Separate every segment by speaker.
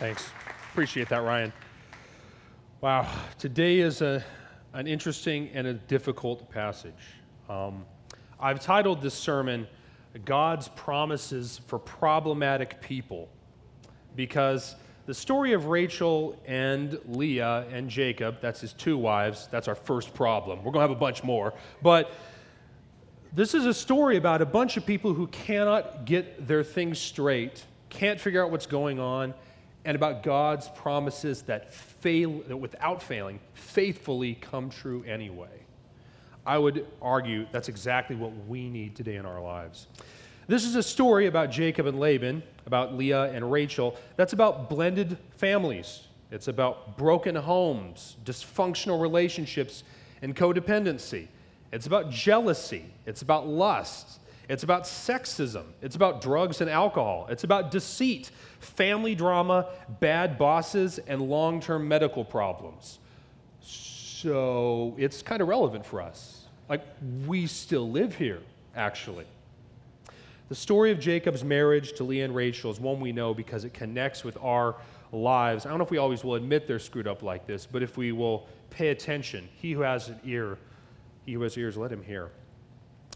Speaker 1: Thanks. Appreciate that, Ryan. Wow, today is a, an interesting and a difficult passage. Um, I've titled this sermon, God's Promises for Problematic People, because the story of Rachel and Leah and Jacob, that's his two wives, that's our first problem. We're going to have a bunch more. But this is a story about a bunch of people who cannot get their things straight, can't figure out what's going on, and about God's promises that fail that without failing faithfully come true anyway. I would argue that's exactly what we need today in our lives. This is a story about Jacob and Laban, about Leah and Rachel. That's about blended families. It's about broken homes, dysfunctional relationships, and codependency. It's about jealousy. It's about lust. It's about sexism. It's about drugs and alcohol. It's about deceit, family drama, bad bosses, and long term medical problems. So it's kind of relevant for us. Like, we still live here, actually. The story of Jacob's marriage to Leah and Rachel is one we know because it connects with our lives. I don't know if we always will admit they're screwed up like this, but if we will pay attention, he who has an ear, he who has ears, let him hear.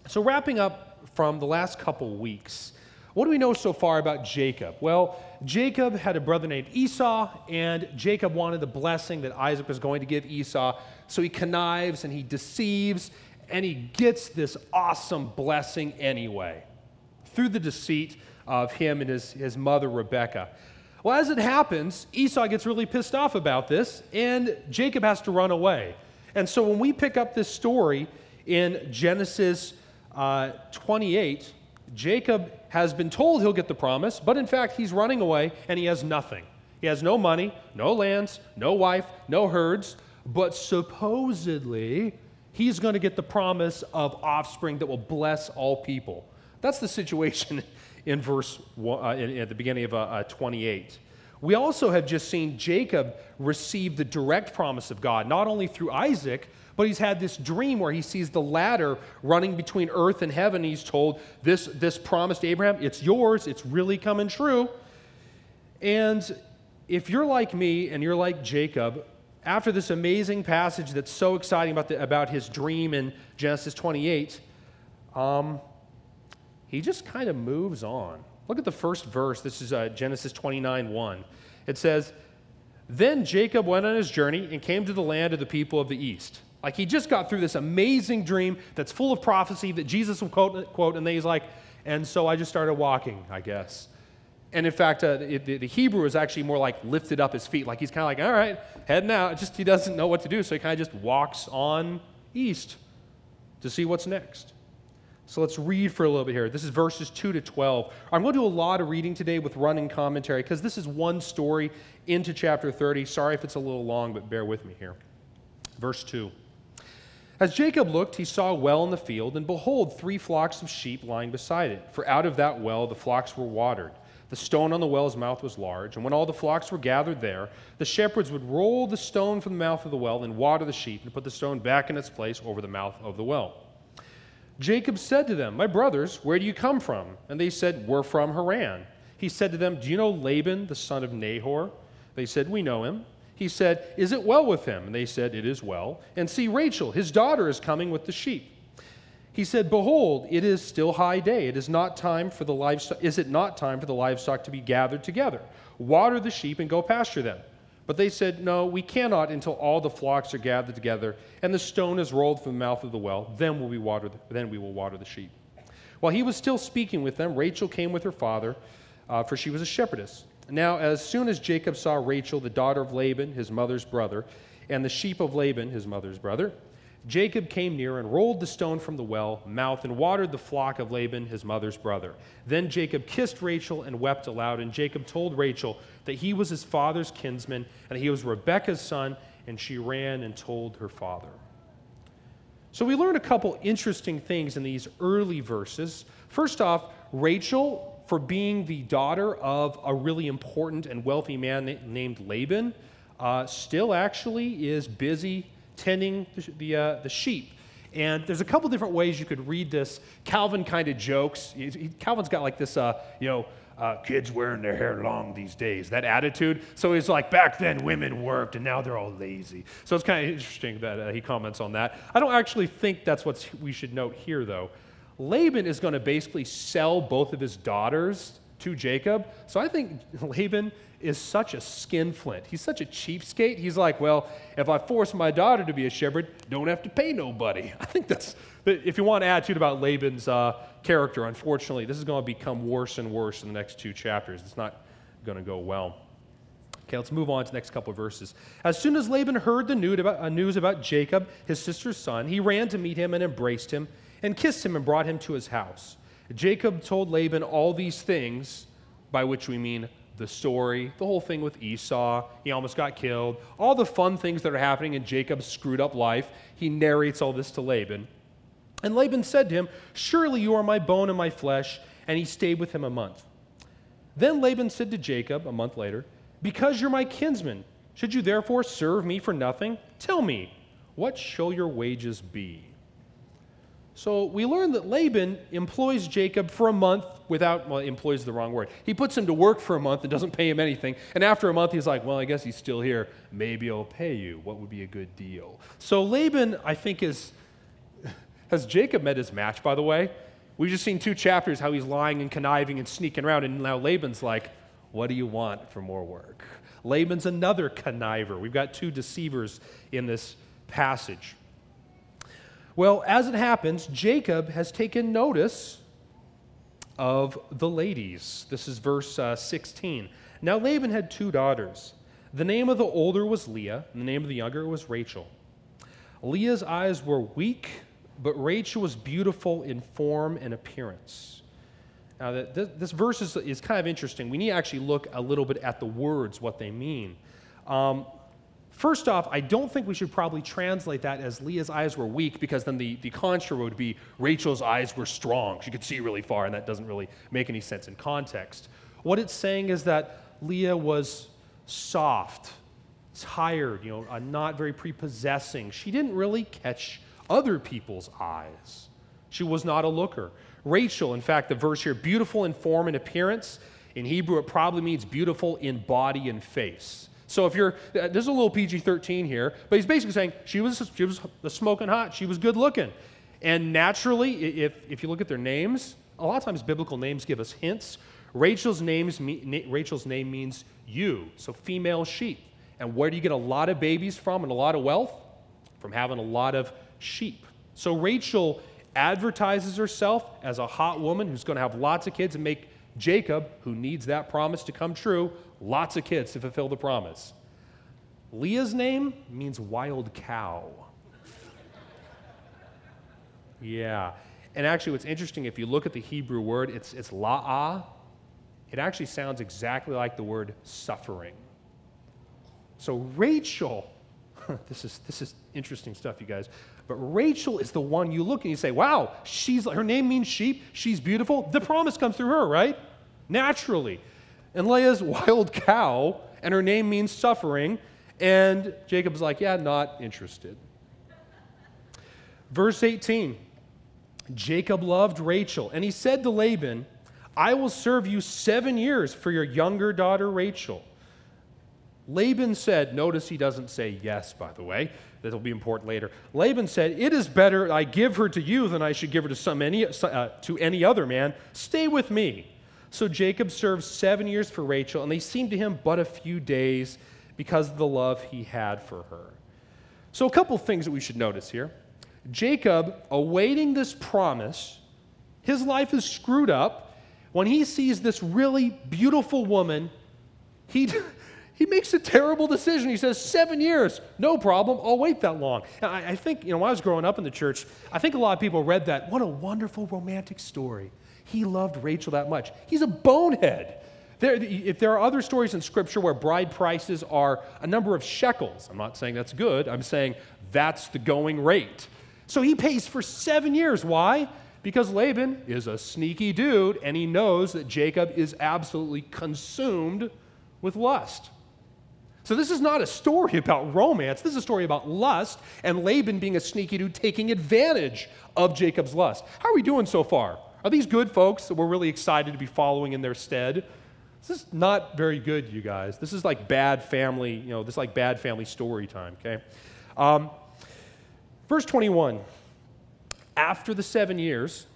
Speaker 1: So, wrapping up from the last couple weeks. What do we know so far about Jacob? Well, Jacob had a brother named Esau, and Jacob wanted the blessing that Isaac was going to give Esau. So he connives and he deceives, and he gets this awesome blessing anyway through the deceit of him and his, his mother, Rebekah. Well, as it happens, Esau gets really pissed off about this, and Jacob has to run away. And so when we pick up this story in Genesis uh, 28, Jacob has been told he'll get the promise, but in fact, he's running away and he has nothing. He has no money, no lands, no wife, no herds, but supposedly he's going to get the promise of offspring that will bless all people. That's the situation in verse uh, in, at the beginning of uh, uh, 28. We also have just seen Jacob receive the direct promise of God, not only through Isaac, but he's had this dream where he sees the ladder running between earth and heaven. He's told, This, this promise to Abraham, it's yours, it's really coming true. And if you're like me and you're like Jacob, after this amazing passage that's so exciting about, the, about his dream in Genesis 28, um, he just kind of moves on. Look at the first verse. This is uh, Genesis 29 1. It says, Then Jacob went on his journey and came to the land of the people of the east. Like he just got through this amazing dream that's full of prophecy that Jesus will quote, quote and then he's like, and so I just started walking, I guess. And in fact, uh, the, the, Hebrew is actually more like lifted up his feet. Like he's kind of like, all right, heading out. Just he doesn't know what to do, so he kind of just walks on east to see what's next. So let's read for a little bit here. This is verses 2 to 12. I'm going to do a lot of reading today with running commentary because this is one story into chapter 30. Sorry if it's a little long, but bear with me here. Verse 2. As Jacob looked, he saw a well in the field, and behold, three flocks of sheep lying beside it. For out of that well the flocks were watered. The stone on the well's mouth was large, and when all the flocks were gathered there, the shepherds would roll the stone from the mouth of the well and water the sheep, and put the stone back in its place over the mouth of the well. Jacob said to them, My brothers, where do you come from? And they said, We're from Haran. He said to them, Do you know Laban, the son of Nahor? They said, We know him. He said, Is it well with him? And they said, It is well. And see, Rachel, his daughter, is coming with the sheep. He said, Behold, it is still high day. It is not time for the livestock. Is it not time for the livestock to be gathered together? Water the sheep and go pasture them. But they said, No, we cannot until all the flocks are gathered together and the stone is rolled from the mouth of the well. Then will we water. The, then we will water the sheep. While he was still speaking with them, Rachel came with her father, uh, for she was a shepherdess. Now, as soon as Jacob saw Rachel, the daughter of Laban, his mother's brother, and the sheep of Laban, his mother's brother, Jacob came near and rolled the stone from the well mouth and watered the flock of Laban, his mother's brother. Then Jacob kissed Rachel and wept aloud, and Jacob told Rachel that he was his father's kinsman and he was Rebekah's son, and she ran and told her father. So we learn a couple interesting things in these early verses. First off, Rachel for being the daughter of a really important and wealthy man named Laban, uh, still actually is busy tending the, the, uh, the, sheep. And there's a couple different ways you could read this. Calvin kind of jokes. He, Calvin's got like this, uh, you know, uh, kids wearing their hair long these days, that attitude. So he's like, back then women worked and now they're all lazy. So it's kind of interesting that uh, he comments on that. I don't actually think that's what we should note here, though. Laban is going to basically sell both of his daughters to Jacob. So I think Laban is such a skinflint. He's such a cheapskate. He's like, well, if I force my daughter to be a shepherd, don't have to pay nobody. I think that's, if you want an attitude about Laban's uh, character, unfortunately, this is going to become worse and worse in the next two chapters. It's not going to go well. Okay, let's move on to the next couple of verses. As soon as Laban heard the news about, uh, news about Jacob, his sister's son, he ran to meet him and embraced him and kissed him and brought him to his house. Jacob told Laban all these things, by which we mean the story, the whole thing with Esau, he almost got killed, all the fun things that are happening in Jacob's screwed up life. He narrates all this to Laban. And Laban said to him, Surely you are my bone and my flesh. And he stayed with him a month. Then Laban said to Jacob, a month later, Because you're my kinsman, should you therefore serve me for nothing? Tell me, what shall your wages be? So we learn that Laban employs Jacob for a month without, well, employs the wrong word. He puts him to work for a month and doesn't pay him anything. And after a month, he's like, well, I guess he's still here. Maybe I'll pay you. What would be a good deal? So Laban, I think, is, has Jacob met his match, by the way? We've just seen two chapters how he's lying and conniving and sneaking around. And now Laban's like, what do you want for more work? Laban's another conniver. We've got two deceivers in this passage. Well, as it happens, Jacob has taken notice of the ladies. This is verse uh, 16. Now Laban had two daughters. The name of the older was Leah, and the name of the younger was Rachel. Leah's eyes were weak, but Rachel was beautiful in form and appearance. Now, this, verse is, is, kind of interesting. We need to actually look a little bit at the words, what they mean. Um, First off, I don't think we should probably translate that as Leah's eyes were weak because then the, the contra would be Rachel's eyes were strong. She could see really far, and that doesn't really make any sense in context. What it's saying is that Leah was soft, tired, you know, uh, not very prepossessing. She didn't really catch other people's eyes. She was not a looker. Rachel, in fact, the verse here, beautiful in form and appearance, in Hebrew it probably means beautiful in body and face. So if ewe're, uh, there's a little PG 13 here, but he's basically saying she was, she was smoking hot, she was good looking. And naturally, if, if you look at their names, a lot of times biblical names give us hints. Rachel's, names, Rachel's name means you, so female sheep. And where do you get a lot of babies from and a lot of wealth? From having a lot of sheep. So Rachel advertises herself as a hot woman who's going to have lots of kids and make Jacob, who needs that promise to come true, lots of kids to fulfill the promise. Leah's name means wild cow. yeah. And actually, what's interesting, if you look at the Hebrew word, it's, it's la'ah. It actually sounds exactly like the word suffering. So Rachel, this is, this is interesting stuff, you guys. But Rachel is the one you look and you say, wow, she's, her name means sheep. She's beautiful. The promise comes through her, right? Naturally. And Leah's wild cow, and her name means suffering. And Jacob's like, yeah, not interested. Verse 18 Jacob loved Rachel, and he said to Laban, I will serve you seven years for your younger daughter Rachel. Laban said, notice he doesn't say yes, by the way. That'll be important later. Laban said, It is better I give her to you than I should give her to, some any, uh, to any other man. Stay with me. So Jacob served seven years for Rachel, and they seemed to him but a few days because of the love he had for her. So, a couple things that we should notice here. Jacob, awaiting this promise, his life is screwed up. When he sees this really beautiful woman, he. he makes a terrible decision. He says, Seven years, no problem, I'll wait that long. I, I, think, you know, when I was growing up in the church, I think a lot of people read that. What a wonderful romantic story. He loved Rachel that much. He's a bonehead. There, if there are other stories in Scripture where bride prices are a number of shekels, I'm not saying that's good, I'm saying that's the going rate. So he pays for seven years. Why? Because Laban is a sneaky dude and he knows that Jacob is absolutely consumed with lust. So, this is not a story about romance. This is a story about lust and Laban being a sneaky dude taking advantage of Jacob's lust. How are we doing so far? Are these good folks that we're really excited to be following in their stead? This is not very good, you guys. This is like bad family, you know, this is like bad family story time, okay? Um, verse 21 After the seven years,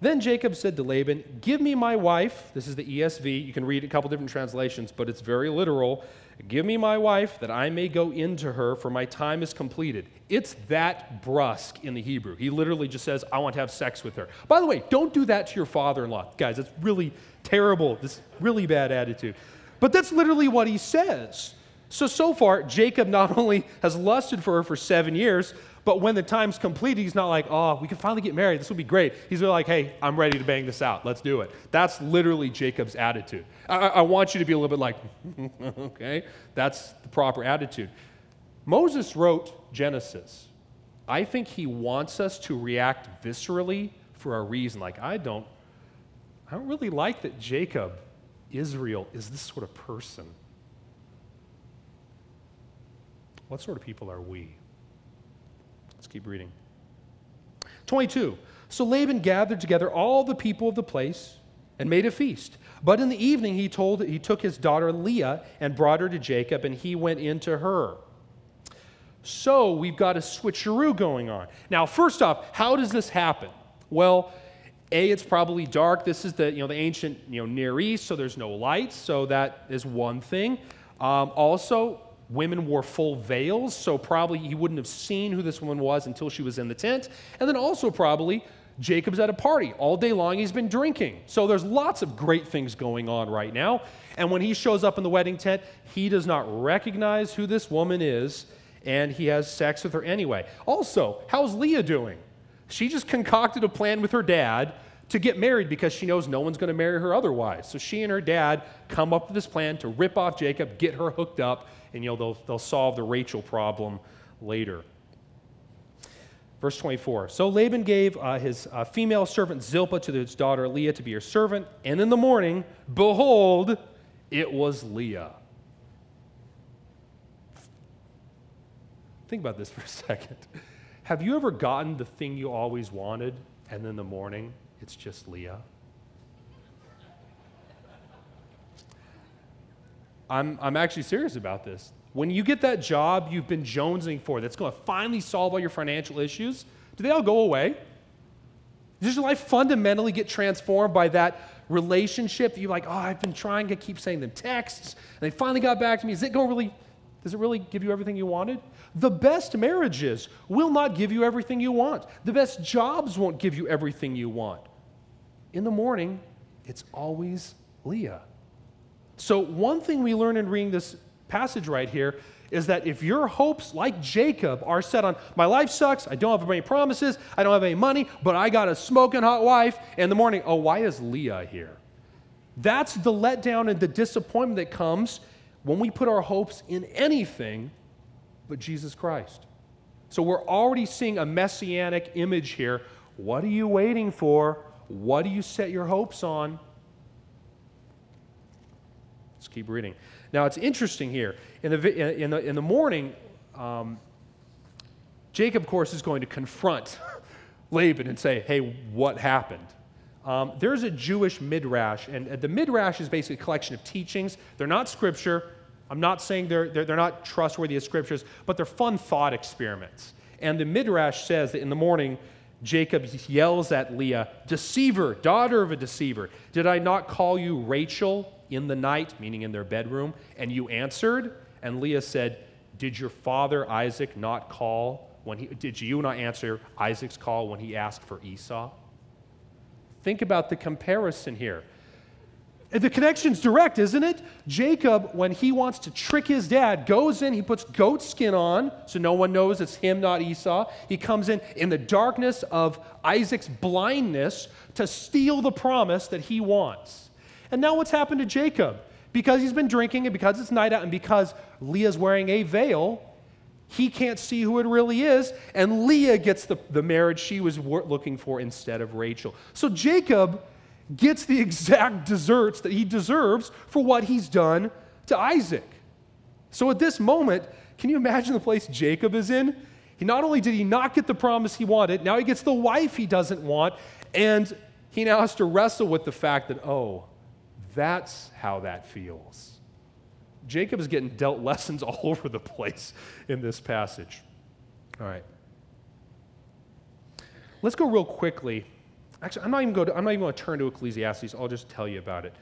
Speaker 1: then Jacob said to Laban, Give me my wife. This is the ESV. You can read a couple different translations, but it's very literal. Give me my wife that I may go into her, for my time is completed. It's that brusque in the Hebrew. He literally just says, I want to have sex with her. By the way, don't do that to your father in law. Guys, that's really terrible, this really bad attitude. But that's literally what he says. So, so far, Jacob not only has lusted for her for seven years, but when the time's complete, he's not like, oh, we can finally get married. This will be great. He's really like, hey, I'm ready to bang this out. Let's do it. That's literally Jacob's attitude. I, I want you to be a little bit like, okay, that's the proper attitude. Moses wrote Genesis. I think he wants us to react viscerally for a reason. Like, I don't I don't really like that Jacob, Israel, is this sort of person. What sort of people are we? Let's keep reading. 22. So Laban gathered together all the people of the place and made a feast. But in the evening he told he took his daughter Leah and brought her to Jacob, and he went into her. So we've got a switcheroo going on. Now, first off, how does this happen? Well, a, it's probably dark. This is the, you know, the ancient you know, Near East, so there's no lights, so that is one thing. Um, also, women wore full veils, so probably he wouldn't have seen who this woman was until she was in the tent. And then also, probably, Jacob's at a party. All day long, he's been drinking. So there's lots of great things going on right now. And when he shows up in the wedding tent, he does not recognize who this woman is, and he has sex with her anyway. Also, how's Leah doing? She just concocted a plan with her dad to get married because she knows no one's going to marry her otherwise. So she and her dad come up with this plan to rip off Jacob, get her hooked up, and you know they'll, they'll solve the Rachel problem later. Verse 24. So Laban gave uh, his uh, female servant Zilpah to his daughter Leah to be her servant, and in the morning, behold, it was Leah. Think about this for a second. Have you ever gotten the thing you always wanted, and then the morning, it's just Leah? I'm, I'm actually serious about this. When you get that job you've been jonesing for that's going to finally solve all your financial issues, do they all go away? Does your life fundamentally get transformed by that relationship that you're like, oh, I've been trying to keep saying them texts, and they finally got back to me? Is it going really, does it really give you everything you wanted? The best marriages will not give you everything you want. The best jobs won't give you everything you want. In the morning, it's always Leah. So, one thing we learn in reading this passage right here is that if your hopes, like Jacob, are set on my life sucks, I don't have any promises, I don't have any money, but I got a smoking hot wife, in the morning, oh, why is Leah here? That's the letdown and the disappointment that comes when we put our hopes in anything but Jesus Christ. So we're already seeing a messianic image here. What are you waiting for? What do you set your hopes on? Let's keep reading. Now it's interesting here. In the, in the, in the morning, um, Jacob, of course, is going to confront Laban and say, hey, what happened? Um, there's a Jewish midrash, and the midrash is basically a collection of teachings. They're not scripture, I'm not saying they're, they're, they're, not trustworthy as scriptures, but they're fun thought experiments. And the Midrash says that in the morning, Jacob yells at Leah, Deceiver, daughter of a deceiver, did I not call you Rachel in the night, meaning in their bedroom, and you answered? And Leah said, Did your father Isaac not call when he, did you not answer Isaac's call when he asked for Esau? Think about the comparison here. The connection's direct, isn't it? Jacob, when he wants to trick his dad, goes in, he puts goat skin on so no one knows it's him, not Esau. He comes in in the darkness of Isaac's blindness to steal the promise that he wants. And now what's happened to Jacob? Because he's been drinking and because it's night out and because Leah's wearing a veil, he can't see who it really is. And Leah gets the, the marriage she was looking for instead of Rachel. So Jacob gets the exact deserts that he deserves for what he's done to Isaac. So at this moment, can you imagine the place Jacob is in? He not only did he not get the promise he wanted, now he gets the wife he doesn't want, and he now has to wrestle with the fact that, oh, that's how that feels. Jacob is getting dealt lessons all over the place in this passage. All right. Let's go real quickly. Actually, I'm not even going to, I'm not even going to turn to Ecclesiastes. I'll just tell you about it.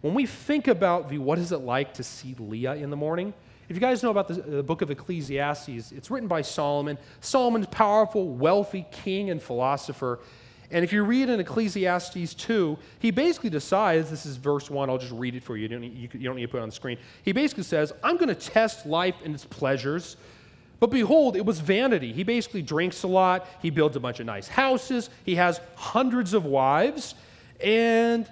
Speaker 1: When we think about the what is it like to see Leah in the morning, if you guys know about the, the book of Ecclesiastes, it's written by Solomon. Solomon's powerful, wealthy king and philosopher. And if you read in Ecclesiastes 2, he basically decides this is verse 1. I'll just read it for you. You don't need, to put it on the screen. He basically says, I'm going to test life and its pleasures. But behold, it was vanity. He basically drinks a lot. He builds a bunch of nice houses. He has hundreds of wives. And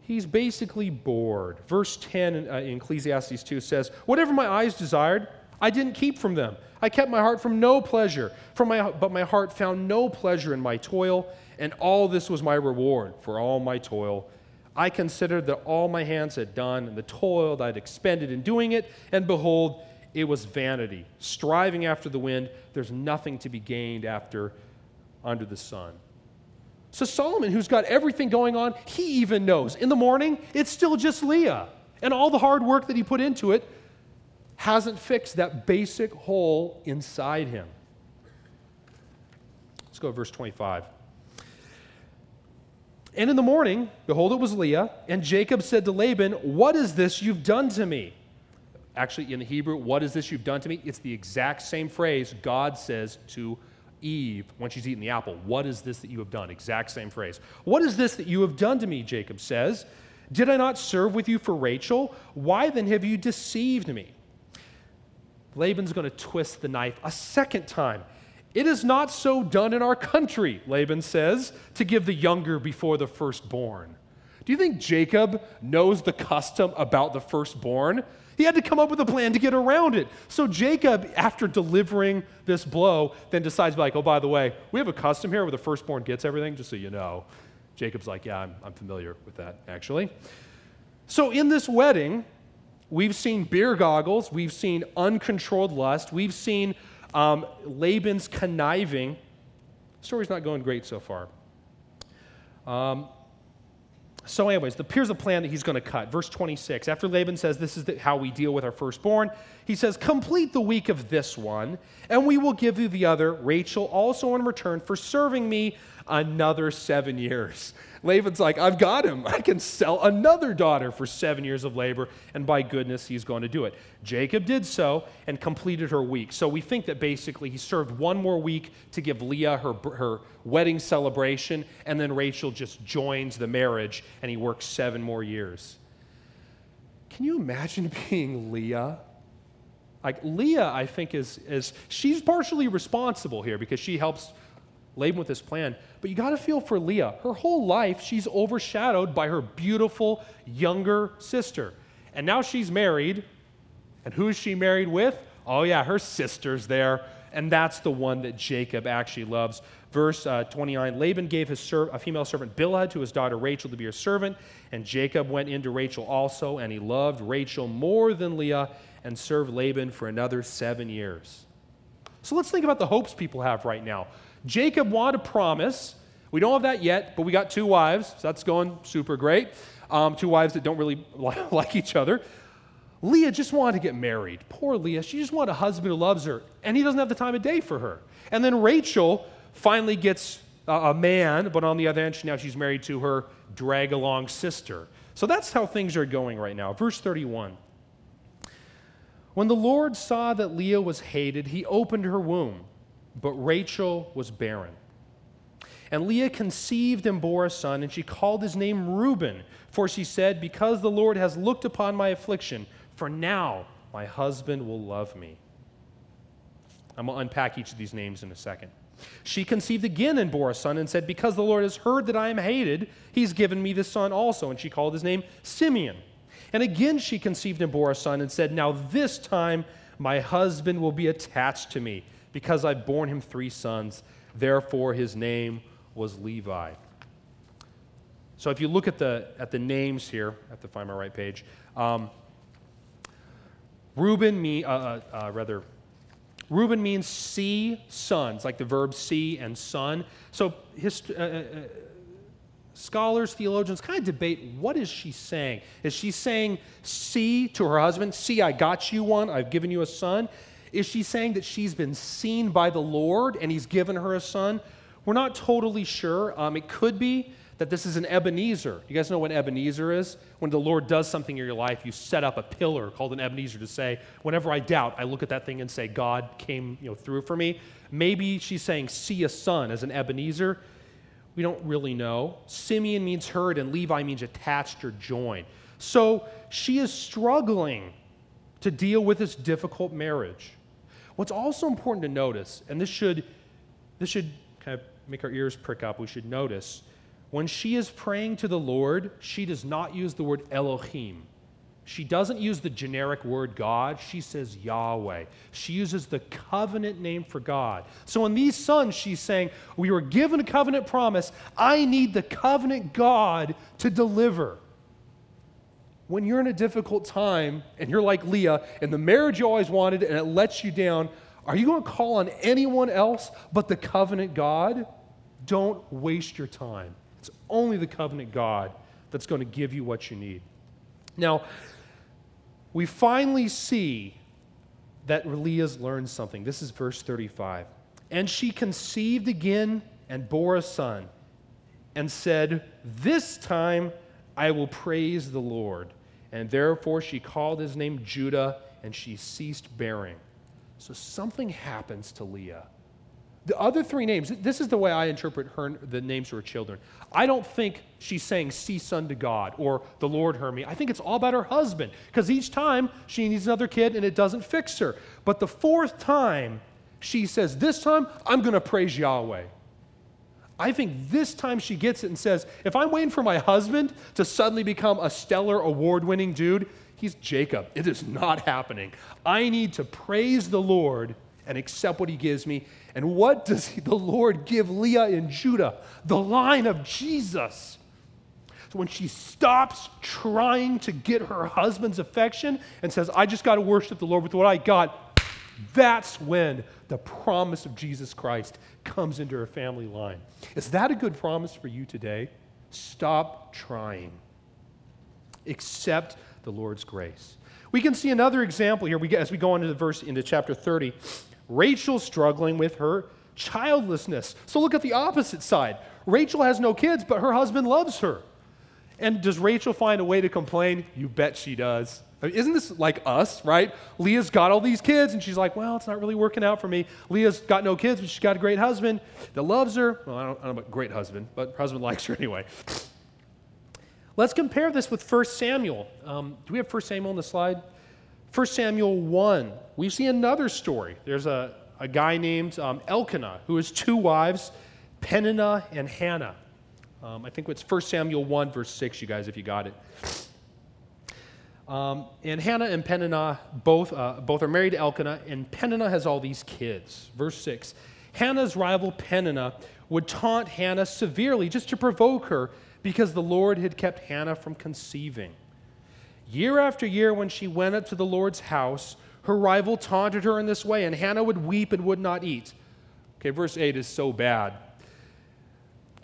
Speaker 1: he's basically bored. Verse 10 in, uh, in Ecclesiastes 2 says, Whatever my eyes desired, I didn't keep from them. I kept my heart from no pleasure, from my, but my heart found no pleasure in my toil, and all this was my reward for all my toil. I considered that all my hands had done, and the toil that I'd expended in doing it, and behold, it was vanity, striving after the wind. There's nothing to be gained after under the sun. So Solomon, who's got everything going on, he even knows. In the morning, it's still just Leah. And all the hard work that he put into it hasn't fixed that basic hole inside him. Let's go to verse 25. And in the morning, behold, it was Leah, and Jacob said to Laban, What is this you've done to me? Actually, in the Hebrew, what is this you've done to me? It's the exact same phrase God says to Eve when she's eating the apple. What is this that you have done? Exact same phrase. What is this that you have done to me? Jacob says. Did I not serve with you for Rachel? Why then have you deceived me? Laban's going to twist the knife a second time. It is not so done in our country, Laban says, to give the younger before the firstborn. Do you think Jacob knows the custom about the firstborn? He had to come up with a plan to get around it. So Jacob, after delivering this blow, then decides, like, oh, by the way, we have a custom here where the firstborn gets everything, just so you know. Jacob's like, yeah, I'm, I'm familiar with that, actually. So in this wedding, we've seen beer goggles, we've seen uncontrolled lust, we've seen um, Laban's conniving. The story's not going great so far. Um, so, anyways, the, here's the plan that he's going to cut. Verse 26. After Laban says, This is the, how we deal with our firstborn, he says, Complete the week of this one, and we will give you the other, Rachel, also in return for serving me another seven years. Laban's like, I've got him. I can sell another daughter for seven years of labor, and by goodness, he's going to do it. Jacob did so and completed her week. So we think that basically he served one more week to give Leah her, her wedding celebration, and then Rachel just joins the marriage, and he works seven more years. Can you imagine being Leah? Like Leah, I think is, is she's partially responsible here because she helps Laban with this plan. But you got to feel for Leah. Her whole life, she's overshadowed by her beautiful younger sister. And now she's married. And who is she married with? Oh, yeah, her sister's there. And that's the one that Jacob actually loves. Verse uh, 29 Laban gave his ser- a female servant Bilhah to his daughter Rachel to be her servant. And Jacob went into Rachel also, and he loved Rachel more than Leah and served Laban for another seven years. So let's think about the hopes people have right now. Jacob wanted a promise. We don't have that yet, but we got two wives, so that's going super great. Um, two wives that don't really like each other. Leah just wanted to get married. Poor Leah. She just wanted a husband who loves her, and he doesn't have the time of day for her. And then Rachel finally gets a man, but on the other hand, now she's married to her drag along sister. So that's how things are going right now. Verse 31. When the Lord saw that Leah was hated, he opened her womb but Rachel was barren. And Leah conceived and bore a son, and she called his name Reuben, for she said, Because the Lord has looked upon my affliction, for now my husband will love me. I'm going to unpack each of these names in a second. She conceived again and bore a son, and said, Because the Lord has heard that I am hated, he's given me this son also. And she called his name Simeon. And again she conceived and bore a son, and said, Now this time my husband will be attached to me because I've borne him three sons. Therefore, his name was Levi. So if you look at the, at the names here, I have to find my right page. Um, Reuben, me, uh, uh, uh, rather, Reuben means see sons, like the verb see and son. So his, uh, uh, scholars, theologians kind of debate what is she saying? Is she saying see to her husband, see, I got you one, I've given you a son? Is she saying that she's been seen by the Lord and he's given her a son? We're not totally sure. Um, it could be that this is an Ebenezer. You guys know what Ebenezer is? When the Lord does something in your life, you set up a pillar called an Ebenezer to say, whenever I doubt, I look at that thing and say, God came you know, through for me. Maybe she's saying, see a son as an Ebenezer. We don't really know. Simeon means heard, and Levi means attached or joined. So she is struggling to deal with this difficult marriage. What's also important to notice, and this should, this should kind of make our ears prick up, we should notice, when she is praying to the Lord, she does not use the word Elohim. She doesn't use the generic word God. She says Yahweh. She uses the covenant name for God. So in these sons, she's saying, We were given a covenant promise. I need the covenant God to deliver. When you're in a difficult time and you're like Leah and the marriage you always wanted and it lets you down, are you going to call on anyone else but the covenant God? Don't waste your time. It's only the covenant God that's going to give you what you need. Now, we finally see that Leah's learned something. This is verse 35. And she conceived again and bore a son, and said, This time I will praise the Lord. And therefore she called his name Judah, and she ceased bearing. So something happens to Leah. The other three names, this is the way I interpret her, the names of her children. I don't think she's saying, see son to God or the Lord heard me. I think it's all about her husband because each time she needs another kid and it doesn't fix her. But the fourth time, she says, This time I'm going to praise Yahweh. I think this time she gets it and says, If I'm waiting for my husband to suddenly become a stellar award winning dude, he's Jacob. It is not happening. I need to praise the Lord and accept what he gives me and what does the Lord give Leah and Judah? The line of Jesus. So when she stops trying to get her husband's affection and says, I just got to worship the Lord with what I got, that's when the promise of Jesus Christ comes into her family line. Is that a good promise for you today? Stop trying. Accept the Lord's grace. We can see another example here we get, as we go into the verse into chapter 30 Rachel struggling with her childlessness. So look at the opposite side. Rachel has no kids, but her husband loves her. And does Rachel find a way to complain? You bet she does. I mean, isn't this like us, right? Leah's got all these kids, and she's like, well, it's not really working out for me. Leah's got no kids, but she's got a great husband that loves her. Well, I don't, I don't know about great husband, but husband likes her anyway. Let's compare this with 1 Samuel. Um, do we have 1 Samuel on the slide? 1 Samuel 1, we see another story. There's a, a guy named um, Elkanah who has two wives, Peninnah and Hannah. Um, I think it's 1 Samuel 1, verse 6, you guys, if you got it. Um, and Hannah and Peninnah both, uh, both are married to Elkanah, and Peninnah has all these kids. Verse 6 Hannah's rival Peninnah would taunt Hannah severely just to provoke her because the Lord had kept Hannah from conceiving. Year after year, when she went up to the Lord's house, her rival taunted her in this way, and Hannah would weep and would not eat. Okay, verse 8 is so bad.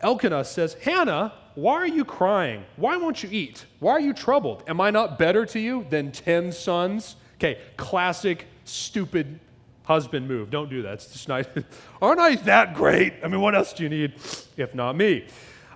Speaker 1: Elkanah says, Hannah, why are you crying? Why won't you eat? Why are you troubled? Am I not better to you than 10 sons? Okay, classic stupid husband move. Don't do that. It's just not. Aren't I that great? I mean, what else do you need if not me?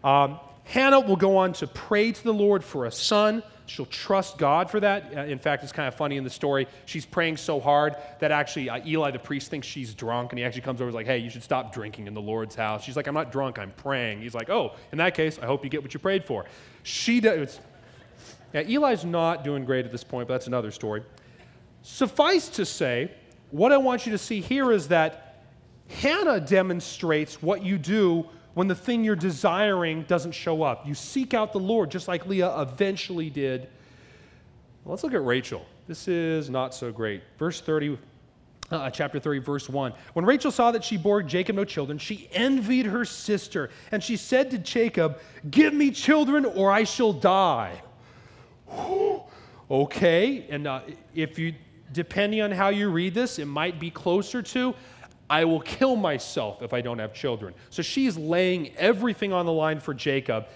Speaker 1: Um, Hannah will go on to pray to the Lord for a son. She'll trust God for that. Uh, in fact, it's kind of funny in the story. She's praying so hard that actually uh, Eli the priest thinks she's drunk, and he actually comes over and is like, hey, you should stop drinking in the Lord's house. She's like, I'm not drunk, I'm praying. He's like, oh, in that case, I hope you get what you prayed for. She does. Eli's not doing great at this point, but that's another story. Suffice to say, what I want you to see here is that Hannah demonstrates what you do when the thing you're desiring doesn't show up. You seek out the Lord, just like Leah eventually did. Let's look at Rachel. This is not so great. Verse 30, uh, chapter 30, verse 1. When Rachel saw that she bore Jacob no children, she envied her sister, and she said to Jacob, Give me children, or I shall die. okay, and uh, if you depending on how you read this, it might be closer to, I will kill myself if I don't have children. So she's laying everything on the line for Jacob.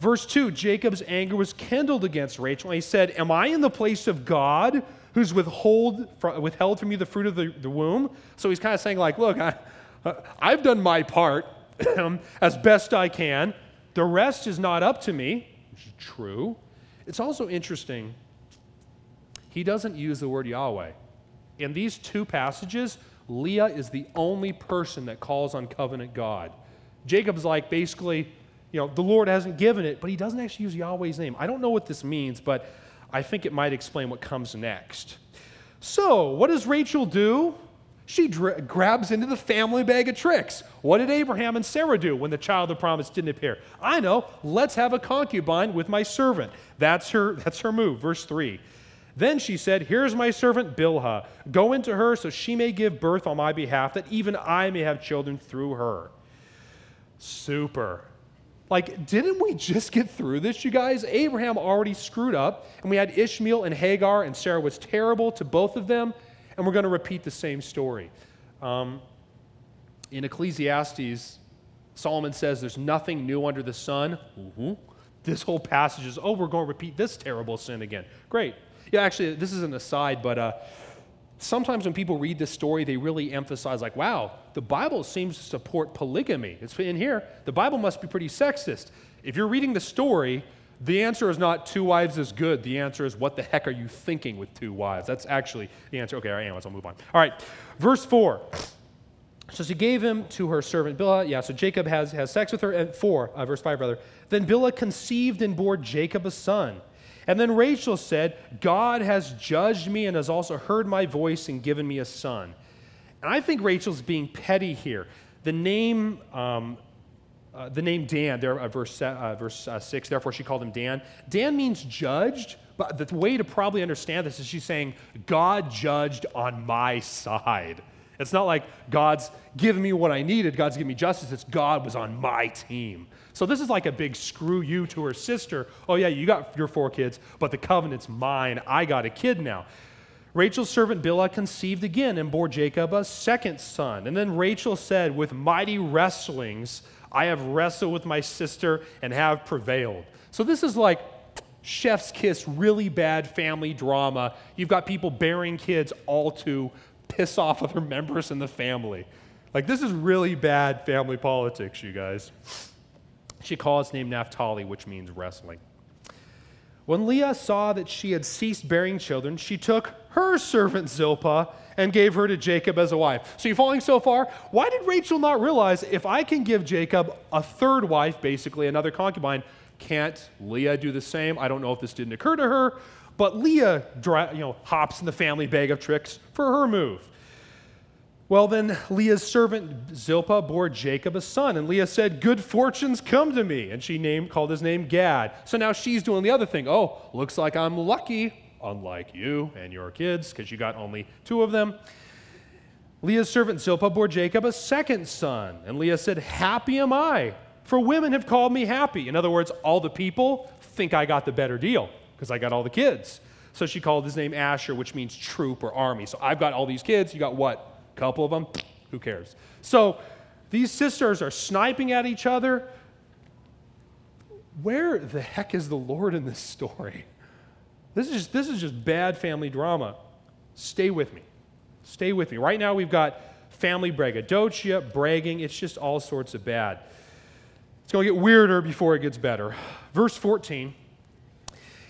Speaker 1: Verse 2 Jacob's anger was kindled against Rachel, and he said, Am I in the place of God who's withhold, withheld from you the fruit of the, the womb? So he's kind of saying, like, Look, I, I've done my part um, as best I can. The rest is not up to me, which is true. It's also interesting, he doesn't use the word Yahweh. In these two passages, Leah is the only person that calls on covenant God. Jacob's like basically, you know, the Lord hasn't given it, but he doesn't actually use Yahweh's name. I don't know what this means, but I think it might explain what comes next. So, what does Rachel do? She grabs into the family bag of tricks. What did Abraham and Sarah do when the child of promise didn't appear? I know, let's have a concubine with my servant. That's her, that's her move. Verse 3. Then she said, Here's my servant Bilhah. Go into her so she may give birth on my behalf, that even I may have children through her. Super. Like, didn't we just get through this, you guys? Abraham already screwed up, and we had Ishmael and Hagar, and Sarah was terrible to both of them, and we're going to repeat the same story. Um, in Ecclesiastes, Solomon says there's nothing new under the sun. Mm-hmm. This whole passage is, oh, we're going to repeat this terrible sin again. Great. Yeah, actually, this is an aside, but uh, sometimes when people read this story, they really emphasize, like, wow, the Bible seems to support polygamy. It's in here. The Bible must be pretty sexist. If you're reading the story, the answer is not two wives is good. The answer is what the heck are you thinking with two wives? That's actually the answer. Okay, anyways, I'll move on. All right, verse 4. So she gave him to her servant Bilhah. Yeah, so Jacob has, has sex with her. And 4, uh, verse 5, rather. Then Bilhah conceived and bore Jacob a son. And then Rachel said, God has judged me and has also heard my voice and given me a son. And I think Rachel's being petty here. The name, um, uh, the name Dan, there, uh, verse, uh, verse uh, 6, therefore she called him Dan. Dan means judged, but the way to probably understand this is she's saying, God judged on my side. It's not like God's given me what I needed, God's given me justice. It's God was on my team. So this is like a big screw you to her sister. Oh, yeah, you got your four kids, but the covenant's mine. I got a kid now. Rachel's servant Bilhah conceived again and bore Jacob a second son. And then Rachel said, With mighty wrestlings, I have wrestled with my sister and have prevailed. So this is like chef's kiss, really bad family drama. You've got people bearing kids all to piss off other members in the family. Like, this is really bad family politics, you guys. She calls his name Naphtali, which means wrestling. When Leah saw that she had ceased bearing children, she took her servant Zilpah and gave her to Jacob as a wife. So you following so far? Why did Rachel not realize if I can give Jacob a third wife, basically another concubine, can't Leah do the same? I don't know if this didn't occur to her, but Leah you know, hops in the family bag of tricks for her move. Well, then Leah's servant Zilpah bore Jacob a son, and Leah said, Good fortunes come to me. And she named, called his name Gad. So now she's doing the other thing. Oh, looks like I'm lucky, unlike you and your kids, because you got only two of them. Leah's servant Zilpah bore Jacob a second son, and Leah said, Happy am I, for women have called me happy. In other words, all the people think I got the better deal, because I got all the kids. So she called his name Asher, which means troop or army. So I've got all these kids, you got what? Couple of them, who cares? So these sisters are sniping at each other. Where the heck is the Lord in this story? This is just, this is just bad family drama. Stay with me. Stay with me. Right now, we've got family braggadocio, bragging. It's just all sorts of bad. It's going to get weirder before it gets better. Verse 14.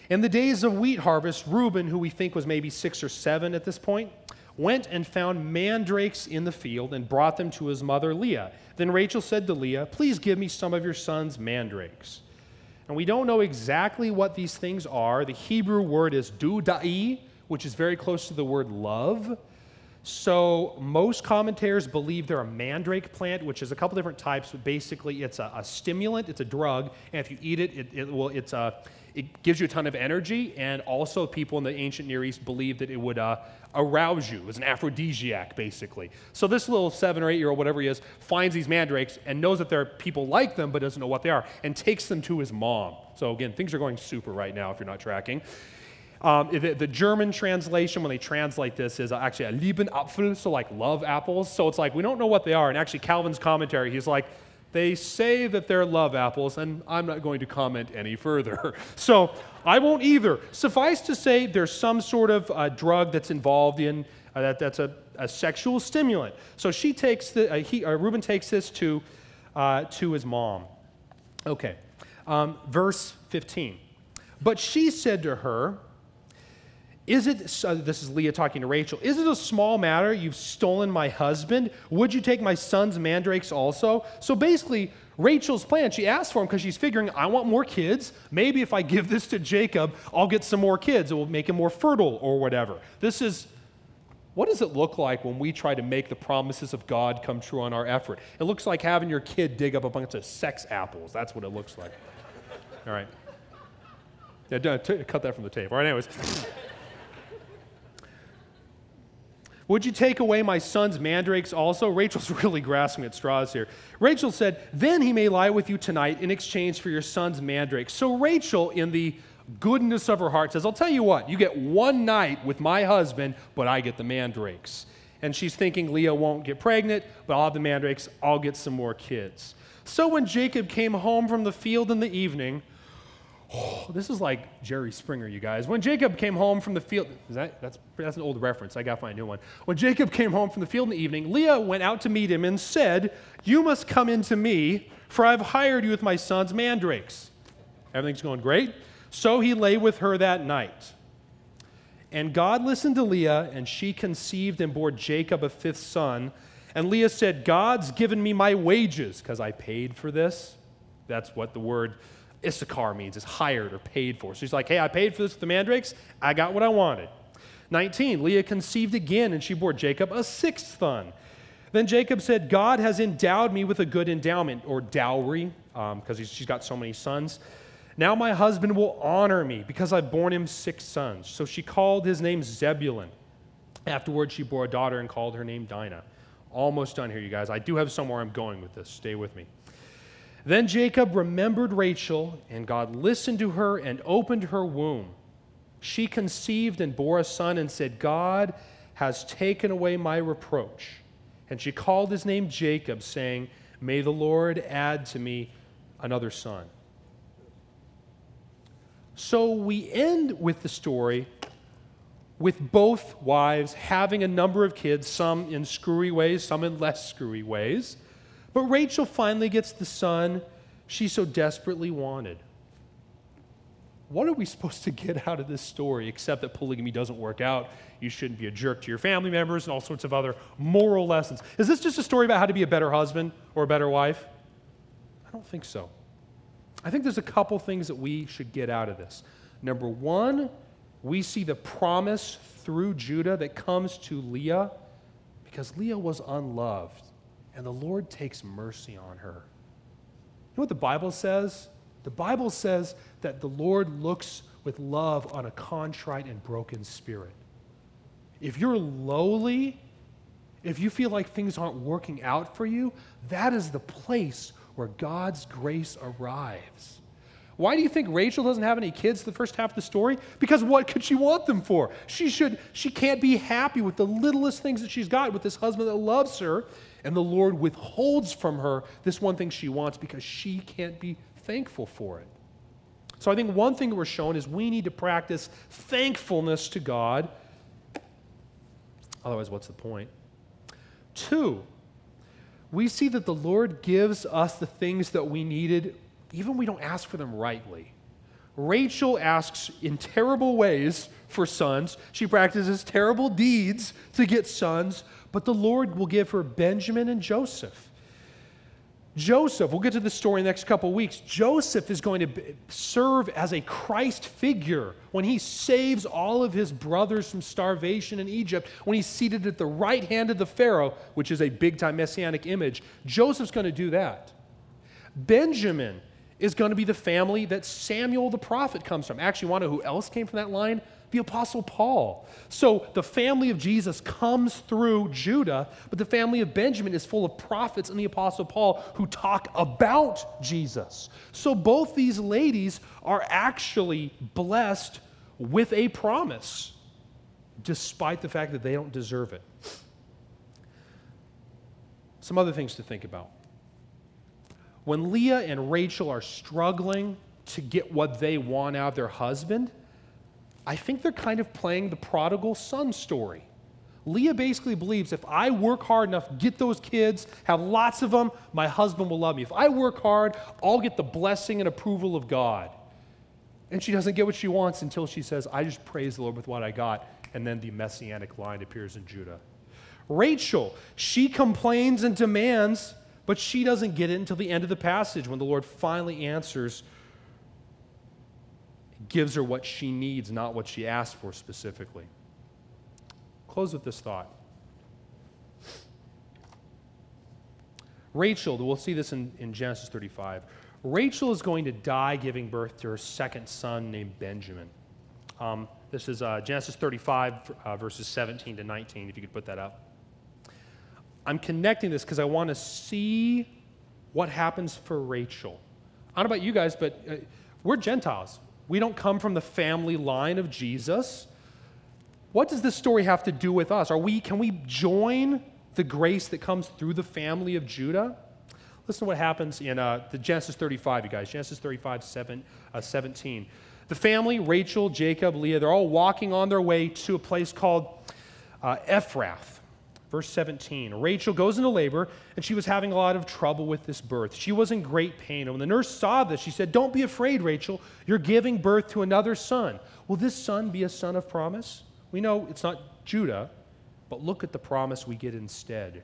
Speaker 1: In the days of wheat harvest, Reuben, who we think was maybe six or seven at this point, went and found mandrakes in the field and brought them to his mother Leah. Then Rachel said to Leah, Please give me some of your son's mandrakes. And we don't know exactly what these things are. The Hebrew word is dudai, which is very close to the word love. So most commentators believe they're a mandrake plant, which is a couple different types, but basically it's a, a stimulant, it's a drug, and if you eat it, it, it well, it's a, it gives you a ton of energy, and also people in the ancient Near East believed that it would uh, arouse you. It was an aphrodisiac, basically. So this little seven or eight year old, whatever he is, finds these mandrakes and knows that there are people like them, but doesn't know what they are, and takes them to his mom. So again, things are going super right now if you're not tracking. Um, the, the German translation, when they translate this, is actually a lieben Apfel, so like love apples. So it's like we don't know what they are. And actually, Calvin's commentary, he's like, they say that they're love apples, and I'm not going to comment any further. So I won't either. Suffice to say, there's some sort of uh, drug that's involved in uh, that, that's a, a, sexual stimulant. So she takes the, uh, he, uh, Reuben takes this to, uh, to his mom. Okay, um, verse 15. But she said to her, is it, uh, this is Leah talking to Rachel, is it a small matter you've stolen my husband? Would you take my son's mandrakes also? So basically, Rachel's plan, she asked for him because she's figuring, I want more kids. Maybe if I give this to Jacob, I'll get some more kids. It will make him more fertile or whatever. This is, what does it look like when we try to make the promises of God come true on our effort? It looks like having your kid dig up a bunch of sex apples. That's what it looks like. All right. Yeah, cut that from the tape. All right, anyways. Would you take away my son's mandrakes also? Rachel's really grasping at straws here. Rachel said, Then he may lie with you tonight in exchange for your son's mandrakes. So Rachel, in the goodness of her heart, says, I'll tell you what, you get one night with my husband, but I get the mandrakes. And she's thinking Leah won't get pregnant, but I'll have the mandrakes, I'll get some more kids. So when Jacob came home from the field in the evening, Oh, this is like Jerry Springer, you guys. When Jacob came home from the field, that, that's, that's an old reference. I got to find a new one. When Jacob came home from the field in the evening, Leah went out to meet him and said, You must come in to me, for I've hired you with my son's mandrakes. Everything's going great. So he lay with her that night. And God listened to Leah, and she conceived and bore Jacob a fifth son. And Leah said, God's given me my wages because I paid for this. That's what the word Issachar means, is hired or paid for. So he's like, hey, I paid for this with the mandrakes. I got what I wanted. 19, Leah conceived again, and she bore Jacob a sixth son. Then Jacob said, God has endowed me with a good endowment, or dowry, because um, she's got so many sons. Now my husband will honor me because I've borne him six sons. So she called his name Zebulun. Afterwards, she bore a daughter and called her name Dinah. Almost done here, you guys. I do have somewhere I'm going with this. Stay with me. Then Jacob remembered Rachel, and God listened to her and opened her womb. She conceived and bore a son and said, God has taken away my reproach. And she called his name Jacob, saying, May the Lord add to me another son. So we end with the story with both wives having a number of kids, some in screwy ways, some in less screwy ways. But Rachel finally gets the son she so desperately wanted. What are we supposed to get out of this story except that polygamy doesn't work out? You shouldn't be a jerk to your family members and all sorts of other moral lessons. Is this just a story about how to be a better husband or a better wife? I don't think so. I think there's a couple things that we should get out of this. Number one, we see the promise through Judah that comes to Leah because Leah was unloved and the Lord takes mercy on her. You know what the Bible says? The Bible says that the Lord looks with love on a contrite and broken spirit. If you're lowly, if you feel like things aren't working out for you, that is the place where God's grace arrives. Why do you think Rachel doesn't have any kids the first half of the story? Because what could she want them for? She should she can't be happy with the littlest things that she's got with this husband that loves her and the Lord withholds from her this one thing she wants because she can't be thankful for it. So I think one thing we're shown is we need to practice thankfulness to God. Otherwise, what's the point? Two, we see that the Lord gives us the things that we needed, even we don't ask for them rightly. Rachel asks in terrible ways for sons. She practices terrible deeds to get sons, but the Lord will give her Benjamin and Joseph. Joseph, we'll get to the story in the next couple weeks. Joseph is going to serve as a Christ figure when he saves all of his brothers from starvation in Egypt, when he's seated at the right hand of the Pharaoh, which is a big time messianic image. Joseph's going to do that. Benjamin is going to be the family that Samuel the prophet comes from. Actually, want to know who else came from that line? The Apostle Paul. So the family of Jesus comes through Judah, but the family of Benjamin is full of prophets and the Apostle Paul who talk about Jesus. So both these ladies are actually blessed with a promise, despite the fact that they don't deserve it. Some other things to think about. When Leah and Rachel are struggling to get what they want out of their husband, I think they're kind of playing the prodigal son story. Leah basically believes if I work hard enough, get those kids, have lots of them, my husband will love me. If I work hard, I'll get the blessing and approval of God. And she doesn't get what she wants until she says, I just praise the Lord with what I got. And then the messianic line appears in Judah. Rachel, she complains and demands, but she doesn't get it until the end of the passage when the Lord finally answers, gives her what she needs, not what she asked for specifically close with this thought. Rachel, we'll see this in, in Genesis 35. Rachel is going to die giving birth to her second son named Benjamin. Um, this is uh, Genesis 35, uh, verses 17 to 19, if you could put that up. I'm connecting this because I want to see what happens for Rachel. I don't know about you guys, but uh, we're Gentiles. We don't come from the family line of Jesus. What does this story have to do with us? Are we, can we join the grace that comes through the family of Judah? Listen to what happens in uh, the Genesis 35, you guys. Genesis 35, seven, uh, 17. The family, Rachel, Jacob, Leah, they're all walking on their way to a place called uh, Ephrath. Verse 17 Rachel goes into labor, and she was having a lot of trouble with this birth. She was in great pain. And when the nurse saw this, she said, Don't be afraid, Rachel. You're giving birth to another son. Will this son be a son of promise? We know it's not Judah, but look at the promise we get instead.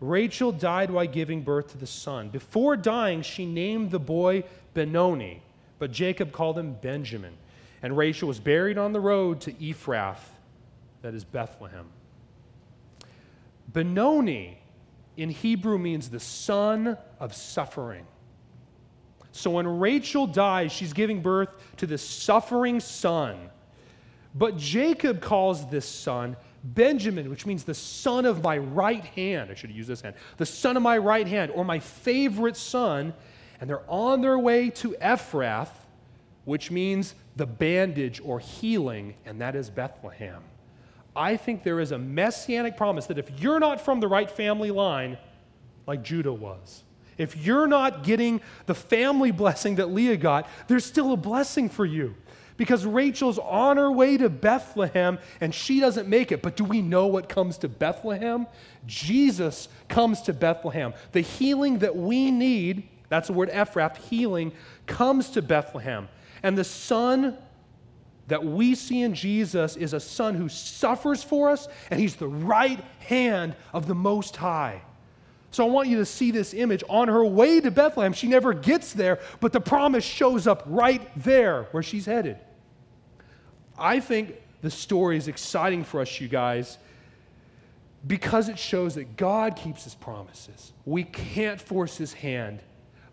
Speaker 1: Rachel died while giving birth to the son. Before dying, she named the boy Benoni, but Jacob called him Benjamin. And Rachel was buried on the road to Ephrath, that is Bethlehem. Benoni in Hebrew means the son of suffering. So when Rachel dies, she's giving birth to the suffering son but Jacob calls this son Benjamin, which means the son of my right hand. I should use this hand. The son of my right hand, or my favorite son. And they're on their way to Ephrath, which means the bandage or healing, and that is Bethlehem. I think there is a messianic promise that if you're not from the right family line, like Judah was, if you're not getting the family blessing that Leah got, there's still a blessing for you because Rachel's on her way to Bethlehem and she doesn't make it. But do we know what comes to Bethlehem? Jesus comes to Bethlehem. The healing that we need, that's the word Ephrath, healing, comes to Bethlehem. And the son that we see in Jesus is a son who suffers for us, and he's the right hand of the Most High. So I want you to see this image on her way to Bethlehem. She never gets there, but the promise shows up right there where she's headed. I think the story is exciting for us, you guys, because it shows that God keeps his promises. We can't force his hand,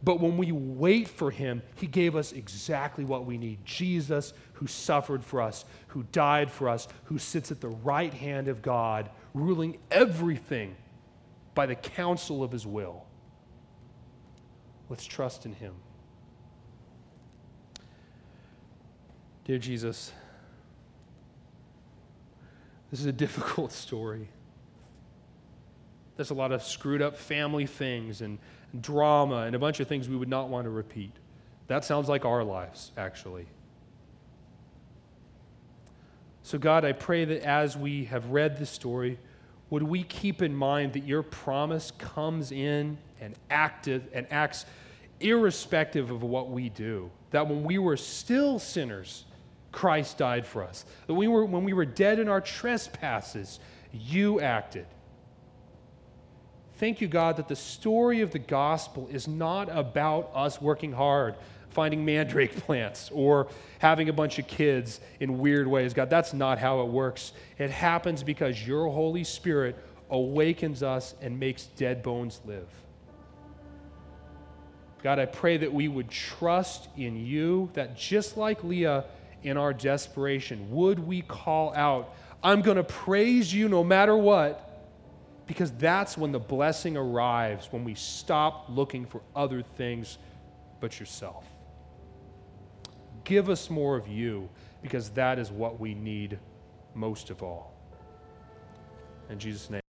Speaker 1: but when we wait for him, he gave us exactly what we need Jesus, who suffered for us, who died for us, who sits at the right hand of God, ruling everything by the counsel of his will. Let's trust in him. Dear Jesus, this is a difficult story. There's a lot of screwed up family things and drama and a bunch of things we would not want to repeat. That sounds like our lives, actually. So, God, I pray that as we have read this story, would we keep in mind that your promise comes in and active and acts irrespective of what we do? That when we were still sinners, Christ died for us. That we were, when we were dead in our trespasses, you acted. Thank you, God, that the story of the gospel is not about us working hard, finding mandrake plants, or having a bunch of kids in weird ways. God, that's not how it works. It happens because your Holy Spirit awakens us and makes dead bones live. God, I pray that we would trust in you, that just like Leah in our desperation, would we call out, I'm going to praise you no matter what? Because that's when the blessing arrives, when we stop looking for other things but yourself. Give us more of you. because that is what we need most of all. In Jesus' name.